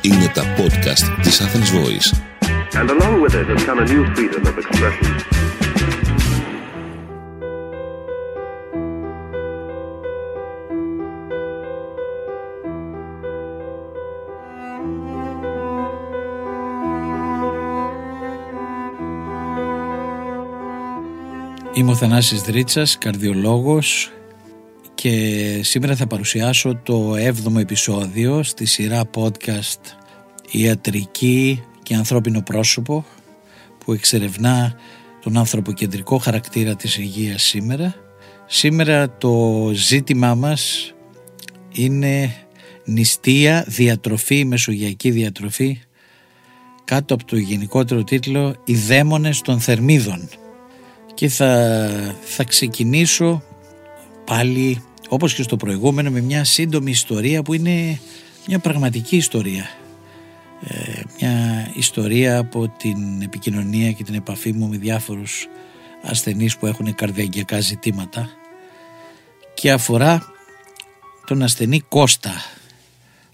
Είναι τα podcast της Athens Voice. And along with it has come a new freedom of expression. Είμαι ο Θανάσης Δρίτσας, καρδιολόγος και σήμερα θα παρουσιάσω το 7ο επεισόδιο στη σειρά podcast «Ιατρική και ανθρώπινο πρόσωπο» που εξερευνά τον ανθρωποκεντρικό χαρακτήρα της υγείας σήμερα. Σήμερα το ζήτημά μας είναι νηστεία, διατροφή, μεσογειακή διατροφή κάτω από το γενικότερο τίτλο «Οι δαίμονες των θερμίδων» και θα, θα ξεκινήσω πάλι όπως και στο προηγούμενο με μια σύντομη ιστορία που είναι μια πραγματική ιστορία. Ε, μια ιστορία από την επικοινωνία και την επαφή μου με διάφορους ασθενείς που έχουν καρδιαγγειακά ζητήματα και αφορά τον ασθενή Κώστα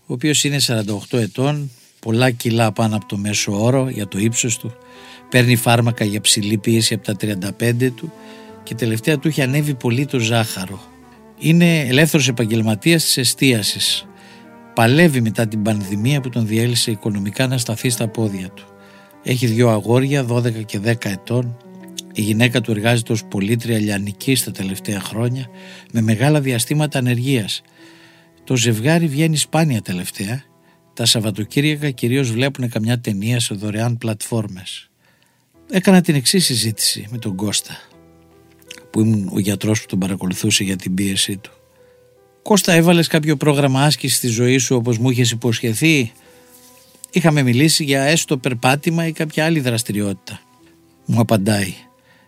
ο οποίος είναι 48 ετών πολλά κιλά πάνω από το μέσο όρο για το ύψος του παίρνει φάρμακα για ψηλή πίεση από τα 35 του και τελευταία του έχει ανέβει πολύ το ζάχαρο. Είναι ελεύθερος επαγγελματίας της εστίασης. Παλεύει μετά την πανδημία που τον διέλυσε οικονομικά να σταθεί στα πόδια του. Έχει δύο αγόρια, 12 και 10 ετών. Η γυναίκα του εργάζεται ως πολίτρια λιανική στα τελευταία χρόνια με μεγάλα διαστήματα ανεργίας. Το ζευγάρι βγαίνει σπάνια τελευταία. Τα Σαββατοκύριακα κυρίως βλέπουν καμιά ταινία σε δωρεάν πλατφόρμες έκανα την εξής συζήτηση με τον Κώστα που ήμουν ο γιατρός που τον παρακολουθούσε για την πίεσή του. Κώστα έβαλες κάποιο πρόγραμμα άσκησης στη ζωή σου όπως μου είχες υποσχεθεί; Είχαμε μιλήσει για έστω περπάτημα ή κάποια άλλη δραστηριότητα. Μου απαντάει.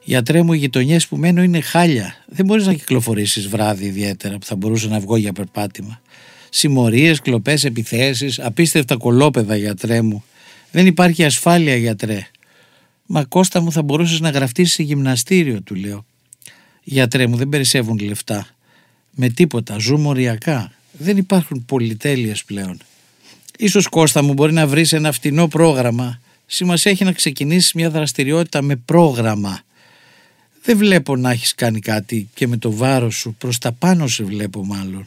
Γιατρέ μου, οι γειτονιές που μένω είναι χάλια. Δεν μπορείς να κυκλοφορήσεις βράδυ ιδιαίτερα που θα μπορούσα να βγω για περπάτημα. Συμμορίες, κλοπές, επιθέσεις, απίστευτα κολόπεδα, γιατρέ μου. Δεν υπάρχει ασφάλεια, γιατρέ. Μα Κώστα μου θα μπορούσες να γραφτείς σε γυμναστήριο του λέω. Γιατρέ μου δεν περισσεύουν λεφτά. Με τίποτα, ζούμε οριακά. Δεν υπάρχουν πολυτέλειες πλέον. Ίσως Κώστα μου μπορεί να βρεις ένα φτηνό πρόγραμμα. Σημασία έχει να ξεκινήσεις μια δραστηριότητα με πρόγραμμα. Δεν βλέπω να έχεις κάνει κάτι και με το βάρος σου προς τα πάνω σε βλέπω μάλλον.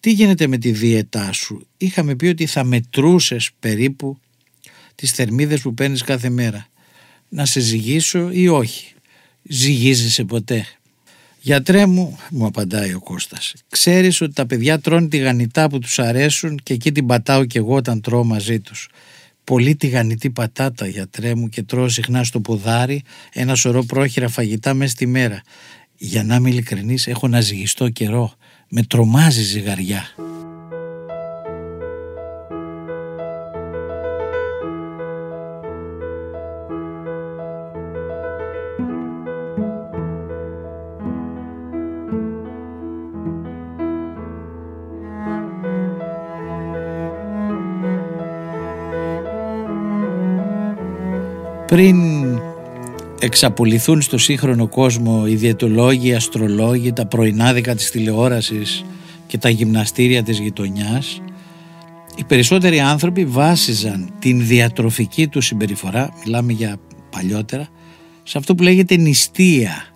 Τι γίνεται με τη δίαιτά σου; Είχαμε πει ότι θα μετρούσες περίπου τις θερμίδες που παίρνεις κάθε μέρα να σε ζυγίσω ή όχι; Ζυγίζεσαι ποτέ; Γιατρέ μου, μου απαντάει ο Κώστας, ξέρεις ότι τα παιδιά τρώνε τη γανιτά που τους αρέσουν και εκεί την πατάω κι εγώ όταν τρώω μαζί τους. Πολύ τηγανιτή πατάτα γιατρέ μου και τρώω συχνά στο ποδάρι ένα σωρό πρόχειρα φαγητά μέσα στη μέρα. Για να είμαι ειλικρινής έχω να ζυγιστώ καιρό. Με τρομάζει ζυγαριά. Πριν εξαπολυθούν στο σύγχρονο κόσμο οι διαιτολόγοι, οι αστρολόγοι, τα πρωινάδικα της τηλεόρασης και τα γυμναστήρια της γειτονιάς, οι περισσότεροι άνθρωποι βάσιζαν την διατροφική τους συμπεριφορά, μιλάμε για παλιότερα, σε αυτό που λέγεται νηστεία,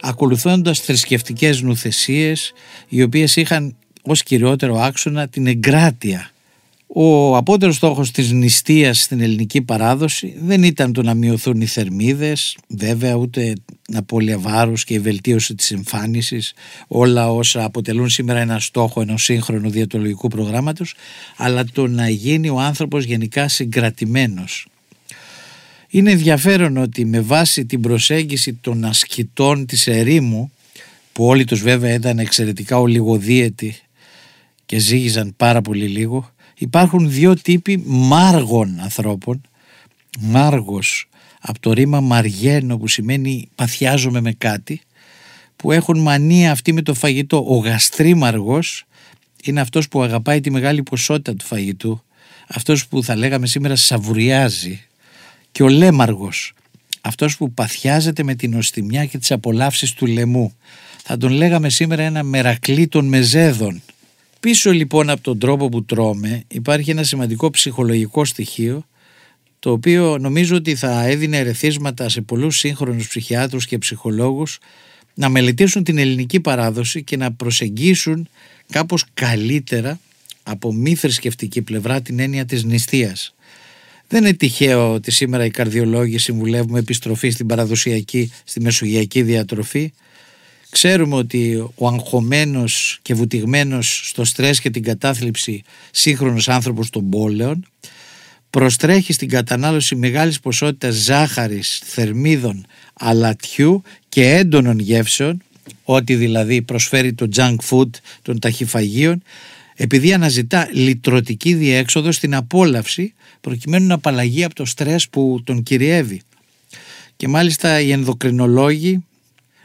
ακολουθώντας θρησκευτικές νουθεσίες οι οποίες είχαν ως κυριότερο άξονα την εγκράτεια ο απότερος στόχος της νηστείας στην ελληνική παράδοση δεν ήταν το να μειωθούν οι θερμίδες, βέβαια ούτε απώλεια βάρους και η βελτίωση της εμφάνισης, όλα όσα αποτελούν σήμερα ένα στόχο ενός σύγχρονου διατολογικού προγράμματος, αλλά το να γίνει ο άνθρωπος γενικά συγκρατημένος. Είναι ενδιαφέρον ότι με βάση την προσέγγιση των ασκητών της ερήμου, που όλοι τους βέβαια ήταν εξαιρετικά ολιγοδίαιτοι και ζήγιζαν πάρα πολύ λίγο, υπάρχουν δύο τύποι μάργων ανθρώπων. Μάργος από το ρήμα μαργένο που σημαίνει παθιάζομαι με κάτι που έχουν μανία αυτή με το φαγητό. Ο γαστρίμαργος είναι αυτός που αγαπάει τη μεγάλη ποσότητα του φαγητού. Αυτός που θα λέγαμε σήμερα σαβουριάζει. Και ο λέμαργος αυτός που παθιάζεται με την οστιμιά και τις απολαύσεις του λαιμού. Θα τον λέγαμε σήμερα ένα μερακλή των μεζέδων. Πίσω λοιπόν από τον τρόπο που τρώμε υπάρχει ένα σημαντικό ψυχολογικό στοιχείο το οποίο νομίζω ότι θα έδινε ερεθίσματα σε πολλούς σύγχρονους ψυχιάτρους και ψυχολόγους να μελετήσουν την ελληνική παράδοση και να προσεγγίσουν κάπως καλύτερα από μη θρησκευτική πλευρά την έννοια της νηστείας. Δεν είναι τυχαίο ότι σήμερα οι καρδιολόγοι συμβουλεύουμε επιστροφή στην παραδοσιακή, στη μεσογειακή διατροφή. Ξέρουμε ότι ο αγχωμένος και βουτυγμένος στο στρες και την κατάθλιψη σύγχρονος άνθρωπος των πόλεων προστρέχει στην κατανάλωση μεγάλης ποσότητας ζάχαρης, θερμίδων, αλατιού και έντονων γεύσεων, ό,τι δηλαδή προσφέρει το junk food των ταχυφαγίων, επειδή αναζητά λυτρωτική διέξοδο στην απόλαυση προκειμένου να απαλλαγεί από το στρες που τον κυριεύει. Και μάλιστα οι ενδοκρινολόγοι ε,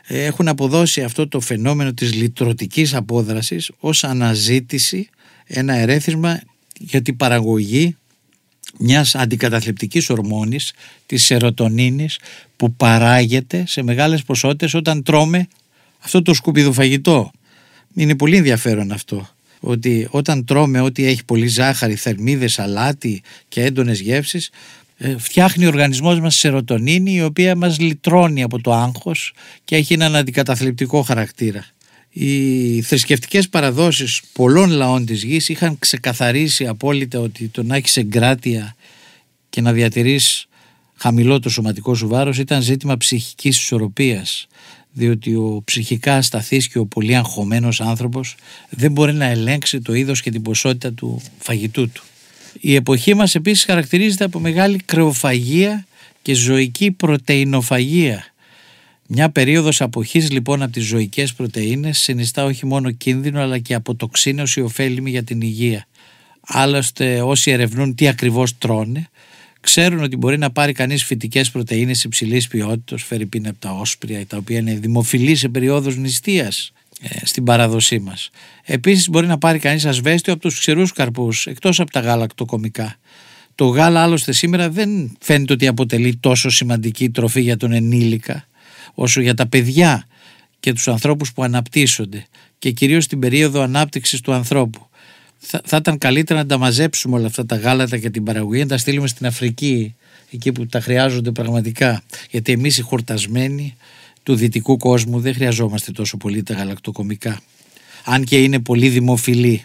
έχουν αποδώσει αυτό το φαινόμενο της λυτρωτικής απόδρασης ως αναζήτηση, ένα ερέθισμα για την παραγωγή μιας αντικαταθλιπτικής ορμόνης, της σερωτονίνης που παράγεται σε μεγάλες ποσότητες όταν τρώμε αυτό το σκουπιδοφαγητό. Είναι πολύ ενδιαφέρον αυτό ότι όταν τρώμε ό,τι έχει πολύ ζάχαρη, θερμίδες, αλάτι και έντονες γεύσεις ε, φτιάχνει ο οργανισμός μας σερωτονίνη η οποία μας λυτρώνει από το άγχος και έχει έναν αντικαταθλιπτικό χαρακτήρα. Οι θρησκευτικές παραδόσεις πολλών λαών της γης είχαν ξεκαθαρίσει απόλυτα ότι το να έχεις εγκράτεια και να διατηρείς χαμηλό το σωματικό σου βάρος ήταν ζήτημα ψυχικής ισορροπίας διότι ο ψυχικά ασταθής και ο πολύ αγχωμένος άνθρωπος δεν μπορεί να ελέγξει το είδος και την ποσότητα του φαγητού του. Η εποχή μας επίσης χαρακτηρίζεται από μεγάλη κρεοφαγία και ζωική πρωτεϊνοφαγία. Μια περίοδος αποχής λοιπόν από τις ζωικές πρωτεΐνες συνιστά όχι μόνο κίνδυνο αλλά και αποτοξίνωση ωφέλιμη για την υγεία. Άλλωστε όσοι ερευνούν τι ακριβώς τρώνε ξέρουν ότι μπορεί να πάρει κανείς φυτικές πρωτενε υψηλής ποιότητας, φέρει πίνα από τα όσπρια, τα οποία είναι δημοφιλή σε περιόδους νηστείας ε, στην παράδοσή μας. Επίσης, μπορεί να πάρει κανείς ασβέστιο από τους ξηρούς καρπούς, εκτός από τα γάλακτοκομικά. Το γάλα άλλωστε σήμερα δεν φαίνεται ότι αποτελεί τόσο σημαντική τροφή για τον ενήλικα όσο για τα παιδιά και τους ανθρώπους που αναπτύσσονται και κυρίως στην περίοδο ανάπτυξης του ανθρώπου θα, θα ήταν καλύτερα να τα μαζέψουμε όλα αυτά τα γάλατα και την παραγωγή, να τα στείλουμε στην Αφρική, εκεί που τα χρειάζονται πραγματικά. Γιατί εμείς οι χορτασμένοι του δυτικού κόσμου δεν χρειαζόμαστε τόσο πολύ τα γαλακτοκομικά. Αν και είναι πολύ δημοφιλή.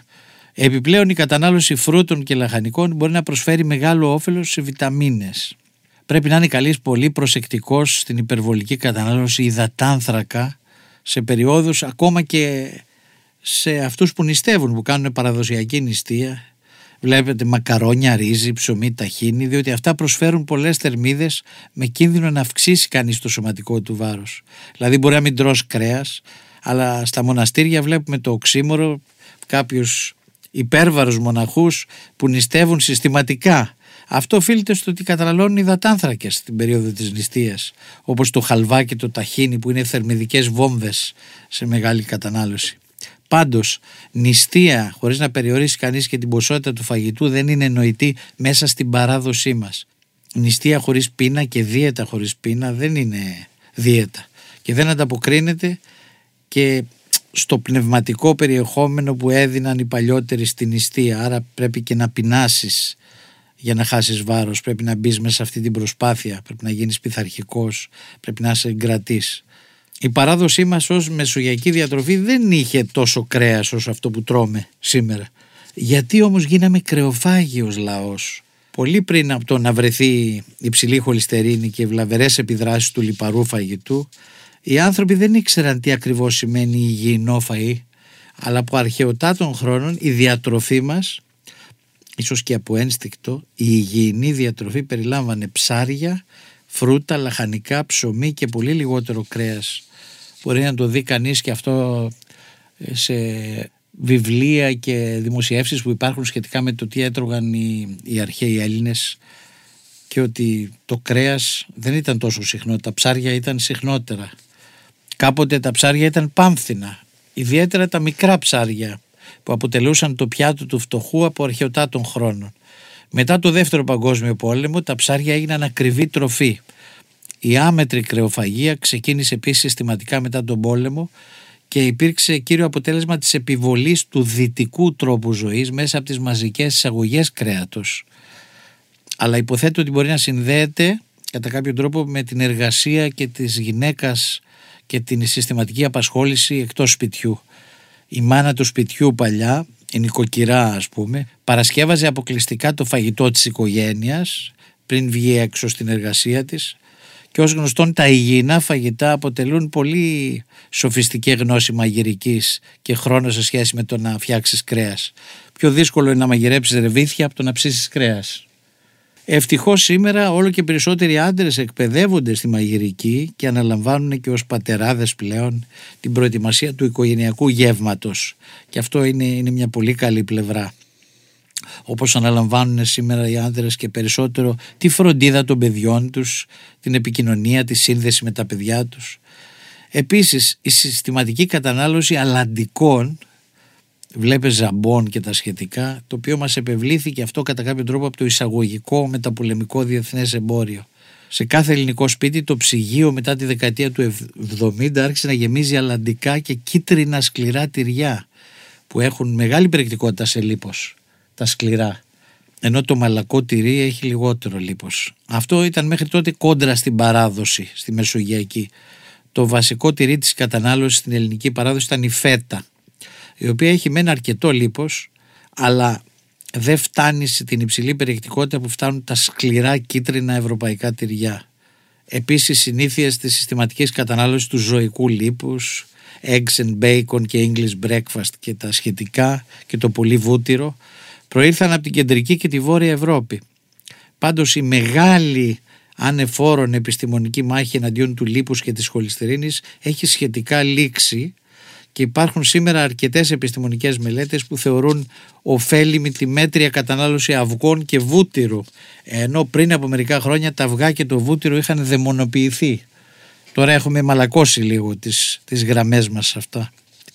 Επιπλέον η κατανάλωση φρούτων και λαχανικών μπορεί να προσφέρει μεγάλο όφελος σε βιταμίνες. Πρέπει να είναι καλής πολύ προσεκτικός στην υπερβολική κατανάλωση υδατάνθρακα σε περιόδους ακόμα και σε αυτούς που νηστεύουν, που κάνουν παραδοσιακή νηστεία. Βλέπετε μακαρόνια, ρύζι, ψωμί, ταχίνι, διότι αυτά προσφέρουν πολλές θερμίδες με κίνδυνο να αυξήσει κανείς το σωματικό του βάρος. Δηλαδή μπορεί να μην τρως κρέας, αλλά στα μοναστήρια βλέπουμε το οξύμορο κάποιους υπέρβαρους μοναχούς που νηστεύουν συστηματικά. Αυτό οφείλεται στο ότι καταναλώνουν υδατάνθρακες στην περίοδο της νηστείας, όπως το χαλβά και το ταχίνι που είναι θερμιδικές βόμβες σε μεγάλη κατανάλωση. Πάντως, νηστεία χωρίς να περιορίσει κανείς και την ποσότητα του φαγητού δεν είναι νοητή μέσα στην παράδοσή μας. Νηστεία χωρίς πείνα και δίαιτα χωρίς πείνα δεν είναι δίαιτα και δεν ανταποκρίνεται και στο πνευματικό περιεχόμενο που έδιναν οι παλιότεροι στην νηστεία. Άρα πρέπει και να πεινάσεις για να χάσεις βάρος, πρέπει να μπεις μέσα σε αυτή την προσπάθεια, πρέπει να γίνεις πειθαρχικός, πρέπει να είσαι εγκρατής. Η παράδοσή μας ως μεσογειακή διατροφή δεν είχε τόσο κρέας όσο αυτό που τρώμε σήμερα. Γιατί όμως γίναμε κρεοφάγιος λαός. Πολύ πριν από το να βρεθεί υψηλή χολυστερίνη και βλαβερές επιδράσεις του λιπαρού φαγητού, οι άνθρωποι δεν ήξεραν τι ακριβώς σημαίνει υγιεινό φαΐ, αλλά από αρχαιοτά χρόνων η διατροφή μας, ίσως και από ένστικτο, η υγιεινή διατροφή περιλάμβανε ψάρια, φρούτα, λαχανικά, ψωμί και πολύ λιγότερο κρέας Μπορεί να το δει κανείς και αυτό ε, σε βιβλία και δημοσιεύσεις που υπάρχουν σχετικά με το τι έτρωγαν οι, οι αρχαίοι Έλληνες και ότι το κρέας δεν ήταν τόσο συχνό, τα ψάρια ήταν συχνότερα. Κάποτε τα ψάρια ήταν πάμφθηνα, ιδιαίτερα τα μικρά ψάρια που αποτελούσαν το πιάτο του φτωχού από αρχαιοτά των χρόνων. Μετά το δεύτερο παγκόσμιο πόλεμο τα ψάρια έγιναν ακριβή τροφή η άμετρη κρεοφαγία ξεκίνησε επίσης συστηματικά μετά τον πόλεμο και υπήρξε κύριο αποτέλεσμα της επιβολής του δυτικού τρόπου ζωής μέσα από τις μαζικές εισαγωγές κρέατος. Αλλά υποθέτω ότι μπορεί να συνδέεται κατά κάποιο τρόπο με την εργασία και της γυναίκας και την συστηματική απασχόληση εκτός σπιτιού. Η μάνα του σπιτιού παλιά, η νοικοκυρά ας πούμε, παρασκεύαζε αποκλειστικά το φαγητό της οικογένειας πριν βγει έξω στην εργασία της και ως γνωστόν τα υγιεινά φαγητά αποτελούν πολύ σοφιστική γνώση μαγειρικής και χρόνος σε σχέση με το να φτιάξεις κρέας. Πιο δύσκολο είναι να μαγειρέψεις ρεβίθια από το να ψήσεις κρέας. Ευτυχώς σήμερα όλο και περισσότεροι άντρες εκπαιδεύονται στη μαγειρική και αναλαμβάνουν και ως πατεράδες πλέον την προετοιμασία του οικογενειακού γεύματος και αυτό είναι, είναι μια πολύ καλή πλευρά όπως αναλαμβάνουν σήμερα οι άντρες και περισσότερο τη φροντίδα των παιδιών τους, την επικοινωνία, τη σύνδεση με τα παιδιά τους. Επίσης η συστηματική κατανάλωση αλλαντικών βλέπε ζαμπών και τα σχετικά, το οποίο μας επευλήθηκε αυτό κατά κάποιο τρόπο από το εισαγωγικό μεταπολεμικό διεθνές εμπόριο. Σε κάθε ελληνικό σπίτι το ψυγείο μετά τη δεκαετία του 70 άρχισε να γεμίζει αλλαντικά και κίτρινα σκληρά τυριά που έχουν μεγάλη περιεκτικότητα σε λίπος, τα σκληρά. Ενώ το μαλακό τυρί έχει λιγότερο λίπος. Αυτό ήταν μέχρι τότε κόντρα στην παράδοση, στη Μεσογειακή. Το βασικό τυρί της κατανάλωσης στην ελληνική παράδοση ήταν η φέτα η οποία έχει μεν αρκετό λίπος αλλά δεν φτάνει στην υψηλή περιεκτικότητα που φτάνουν τα σκληρά κίτρινα ευρωπαϊκά τυριά. Επίσης συνήθειες της συστηματικής κατανάλωσης του ζωικού λίπους, eggs and bacon και English breakfast και τα σχετικά και το πολύ βούτυρο προήλθαν από την κεντρική και τη βόρεια Ευρώπη. Πάντως η μεγάλη ανεφόρον επιστημονική μάχη εναντίον του λίπους και της χολυστερίνης έχει σχετικά λήξει και υπάρχουν σήμερα αρκετές επιστημονικές μελέτες που θεωρούν ωφέλιμη τη μέτρια κατανάλωση αυγών και βούτυρου ενώ πριν από μερικά χρόνια τα αυγά και το βούτυρο είχαν δαιμονοποιηθεί. Τώρα έχουμε μαλακώσει λίγο τις, τις γραμμές μας αυτά.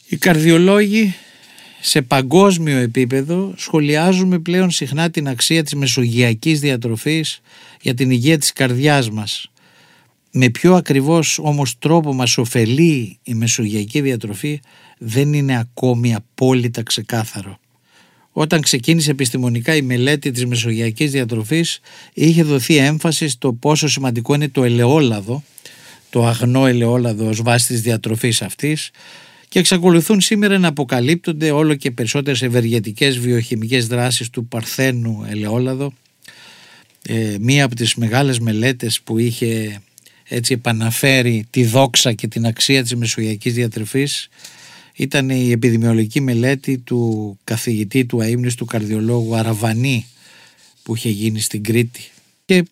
Οι καρδιολόγοι σε παγκόσμιο επίπεδο σχολιάζουμε πλέον συχνά την αξία της μεσογειακής διατροφής για την υγεία της καρδιάς μας με πιο ακριβώς όμως τρόπο μας ωφελεί η μεσογειακή διατροφή δεν είναι ακόμη απόλυτα ξεκάθαρο. Όταν ξεκίνησε επιστημονικά η μελέτη της μεσογειακής διατροφής είχε δοθεί έμφαση στο πόσο σημαντικό είναι το ελαιόλαδο, το αγνό ελαιόλαδο ως βάση της διατροφής αυτής και εξακολουθούν σήμερα να αποκαλύπτονται όλο και περισσότερες ευεργετικές βιοχημικές δράσεις του παρθένου ελαιόλαδο. Ε, μία από τις μεγάλες μελέτες που είχε έτσι επαναφέρει τη δόξα και την αξία της μεσογειακής διατροφής ήταν η επιδημιολογική μελέτη του καθηγητή του αείμνης του καρδιολόγου Αραβανή που είχε γίνει στην Κρήτη και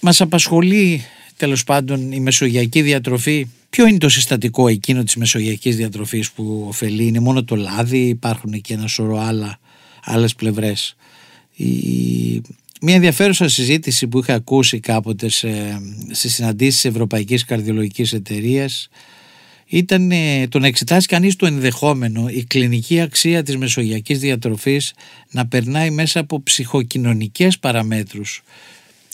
μας απασχολεί τέλος πάντων η μεσογειακή διατροφή Ποιο είναι το συστατικό εκείνο της μεσογειακής διατροφής που ωφελεί, είναι μόνο το λάδι, υπάρχουν και ένα σωρό άλλα, άλλες πλευρές. Η μια ενδιαφέρουσα συζήτηση που είχα ακούσει κάποτε σε, σε συναντήσεις Ευρωπαϊκής Καρδιολογικής Εταιρείας ήταν ε, το να εξετάσει κανείς το ενδεχόμενο η κλινική αξία της μεσογειακής διατροφής να περνάει μέσα από ψυχοκοινωνικές παραμέτρους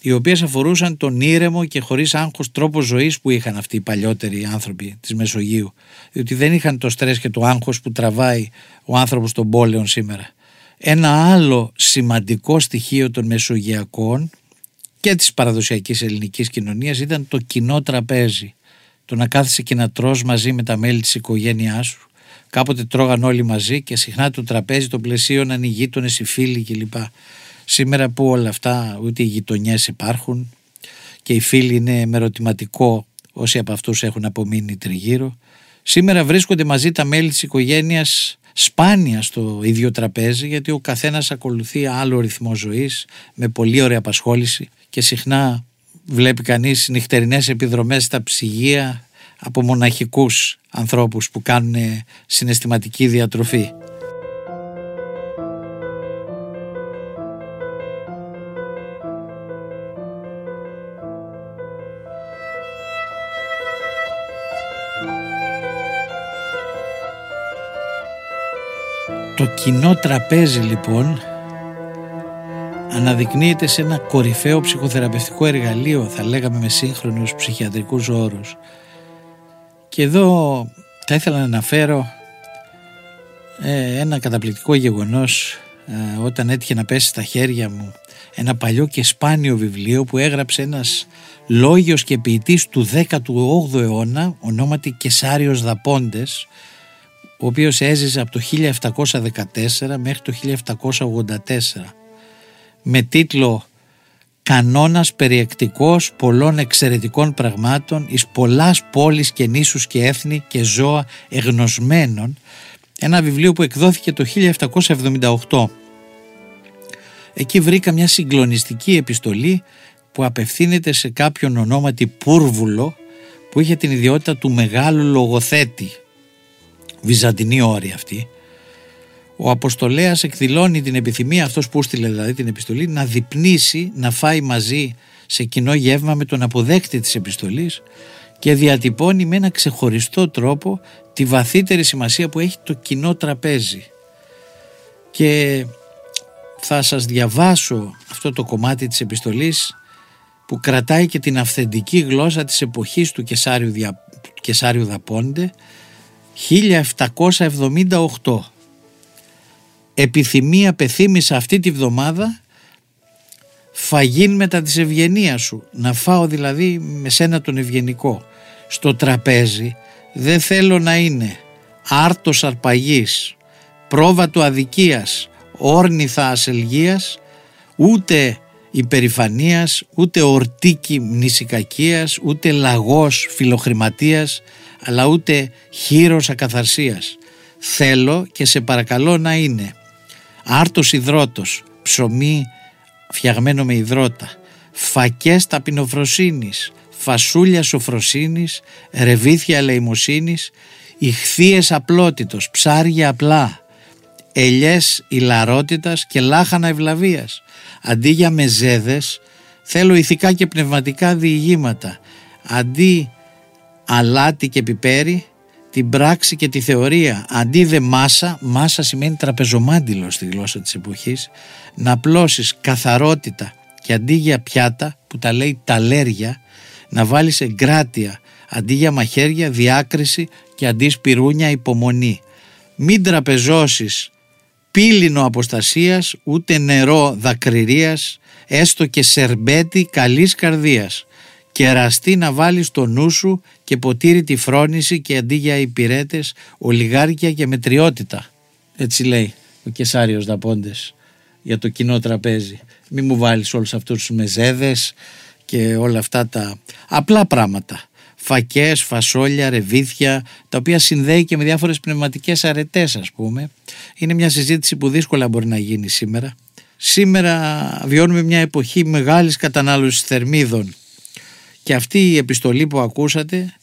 οι οποίες αφορούσαν τον ήρεμο και χωρίς άγχος τρόπο ζωής που είχαν αυτοί οι παλιότεροι άνθρωποι της Μεσογείου διότι δεν είχαν το στρες και το άγχος που τραβάει ο άνθρωπος των πόλεων σήμερα. Ένα άλλο σημαντικό στοιχείο των Μεσογειακών και της παραδοσιακής ελληνικής κοινωνίας ήταν το κοινό τραπέζι. Το να κάθεσαι και να τρως μαζί με τα μέλη της οικογένειάς σου. Κάποτε τρώγαν όλοι μαζί και συχνά το τραπέζι το πλαισίωναν οι γείτονες, οι φίλοι κλπ. Σήμερα που όλα αυτά ούτε οι γειτονιές υπάρχουν και οι φίλοι είναι με ερωτηματικό όσοι από αυτούς έχουν απομείνει τριγύρω. Σήμερα βρίσκονται μαζί τα μέλη της οικογένειας σπάνια στο ίδιο τραπέζι γιατί ο καθένας ακολουθεί άλλο ρυθμό ζωής με πολύ ωραία απασχόληση και συχνά βλέπει κανείς νυχτερινές επιδρομές στα ψυγεία από μοναχικούς ανθρώπους που κάνουν συναισθηματική διατροφή. Το κοινό τραπέζι λοιπόν αναδεικνύεται σε ένα κορυφαίο ψυχοθεραπευτικό εργαλείο θα λέγαμε με σύγχρονους ψυχιατρικούς όρους. Και εδώ θα ήθελα να αναφέρω ε, ένα καταπληκτικό γεγονός ε, όταν έτυχε να πέσει στα χέρια μου ένα παλιό και σπάνιο βιβλίο που έγραψε ένας λόγιος και ποιητής του 18ου αιώνα ονόματι Κεσάριος Δαπόντες ο οποίος έζησε από το 1714 μέχρι το 1784 με τίτλο «Κανόνας περιεκτικός πολλών εξαιρετικών πραγμάτων εις πολλάς πόλεις και νήσους και έθνη και ζώα εγνωσμένων» ένα βιβλίο που εκδόθηκε το 1778. Εκεί βρήκα μια συγκλονιστική επιστολή που απευθύνεται σε κάποιον ονόματι Πούρβουλο που είχε την ιδιότητα του μεγάλου λογοθέτη. Βυζαντινή όρη αυτή. Ο Αποστολέας εκδηλώνει την επιθυμία, αυτός που στείλε δηλαδή την επιστολή, να διπνήσει, να φάει μαζί σε κοινό γεύμα με τον αποδέκτη της επιστολής και διατυπώνει με ένα ξεχωριστό τρόπο τη βαθύτερη σημασία που έχει το κοινό τραπέζι. Και θα σας διαβάσω αυτό το κομμάτι της επιστολής που κρατάει και την αυθεντική γλώσσα της εποχής του Κεσάριου, Δια... Κεσάριου Δαπόντε 1778 επιθυμία πεθύμησα αυτή τη βδομάδα φαγήν μετά της ευγενία σου. Να φάω δηλαδή με σένα τον ευγενικό. Στο τραπέζι δεν θέλω να είναι άρτος αρπαγής πρόβατο αδικίας όρνηθα ασελγίας ούτε υπερηφανίας, ούτε ορτίκη μνησικακίας, ούτε λαγός φιλοχρηματίας, αλλά ούτε χείρος ακαθαρσίας. Θέλω και σε παρακαλώ να είναι άρτος υδρότος, ψωμί φτιαγμένο με υδρότα, φακές ταπεινοφροσύνης, φασούλια σοφροσύνης, ρεβίθια ελεημοσύνης, ηχθείες απλότητος, ψάρια απλά, ελιές ηλαρότητας και λάχανα ευλαβίας. Αντί για μεζέδες θέλω ηθικά και πνευματικά διηγήματα. Αντί αλάτι και πιπέρι την πράξη και τη θεωρία. Αντί δε μάσα, μάσα σημαίνει τραπεζομάντιλο στη γλώσσα της εποχής, να απλώσεις καθαρότητα και αντί για πιάτα που τα λέει ταλέρια, να βάλεις εγκράτεια, αντί για μαχαίρια διάκριση και αντί σπυρούνια υπομονή. Μην τραπεζώσεις πύλινο αποστασίας ούτε νερό δακρυρίας έστω και σερμπέτι καλής καρδίας κεραστή να βάλεις το νου σου και ποτήρι τη φρόνηση και αντί για υπηρέτες ολιγάρκια και μετριότητα έτσι λέει ο Κεσάριος Δαπόντες για το κοινό τραπέζι μη μου βάλεις όλους αυτούς τους μεζέδες και όλα αυτά τα απλά πράγματα φακές, φασόλια, ρεβίθια, τα οποία συνδέει και με διάφορες πνευματικές αρετές ας πούμε. Είναι μια συζήτηση που δύσκολα μπορεί να γίνει σήμερα. Σήμερα βιώνουμε μια εποχή μεγάλης κατανάλωσης θερμίδων και αυτή η επιστολή που ακούσατε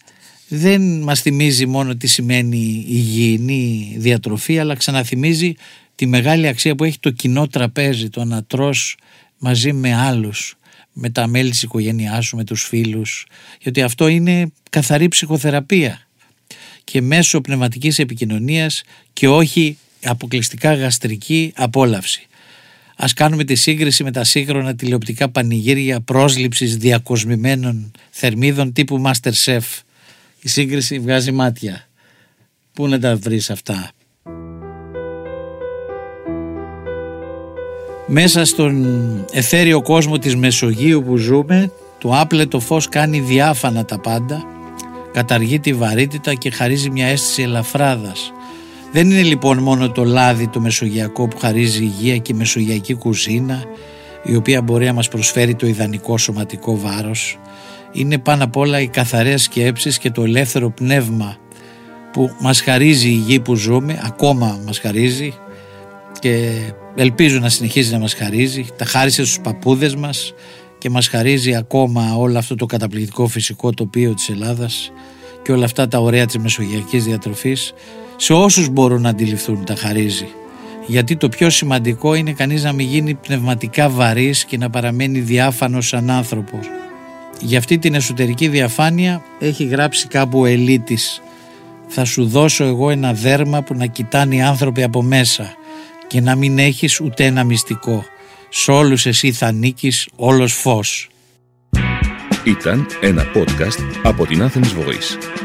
δεν μας θυμίζει μόνο τι σημαίνει υγιεινή διατροφή αλλά ξαναθυμίζει τη μεγάλη αξία που έχει το κοινό τραπέζι, το να τρως μαζί με άλλους με τα μέλη της οικογένειάς σου, με τους φίλους γιατί αυτό είναι καθαρή ψυχοθεραπεία και μέσω πνευματικής επικοινωνίας και όχι αποκλειστικά γαστρική απόλαυση. Ας κάνουμε τη σύγκριση με τα σύγχρονα τηλεοπτικά πανηγύρια πρόσληψης διακοσμημένων θερμίδων τύπου Masterchef. Η σύγκριση βγάζει μάτια. Πού να τα βρεις αυτά; Μέσα στον εθέριο κόσμο της Μεσογείου που ζούμε το άπλετο φως κάνει διάφανα τα πάντα καταργεί τη βαρύτητα και χαρίζει μια αίσθηση ελαφράδας. Δεν είναι λοιπόν μόνο το λάδι το μεσογειακό που χαρίζει υγεία και η μεσογειακή κουζίνα η οποία μπορεί να μας προσφέρει το ιδανικό σωματικό βάρος είναι πάνω απ' όλα οι καθαρές σκέψεις και το ελεύθερο πνεύμα που μας χαρίζει η γη που ζούμε, ακόμα μας χαρίζει και ελπίζω να συνεχίζει να μας χαρίζει. Τα χάρισε στους παππούδες μας και μας χαρίζει ακόμα όλο αυτό το καταπληκτικό φυσικό τοπίο της Ελλάδας και όλα αυτά τα ωραία της μεσογειακής διατροφής σε όσους μπορούν να αντιληφθούν τα χαρίζει. Γιατί το πιο σημαντικό είναι κανείς να μην γίνει πνευματικά βαρύς και να παραμένει διάφανος σαν άνθρωπος. Για αυτή την εσωτερική διαφάνεια έχει γράψει κάπου ο Ελίτης «Θα σου δώσω εγώ ένα δέρμα που να κοιτάνε οι άνθρωποι από μέσα και να μην έχεις ούτε ένα μυστικό. Σ' όλους εσύ θα νίκεις όλος φως». Ήταν ένα podcast από την Athens Voice.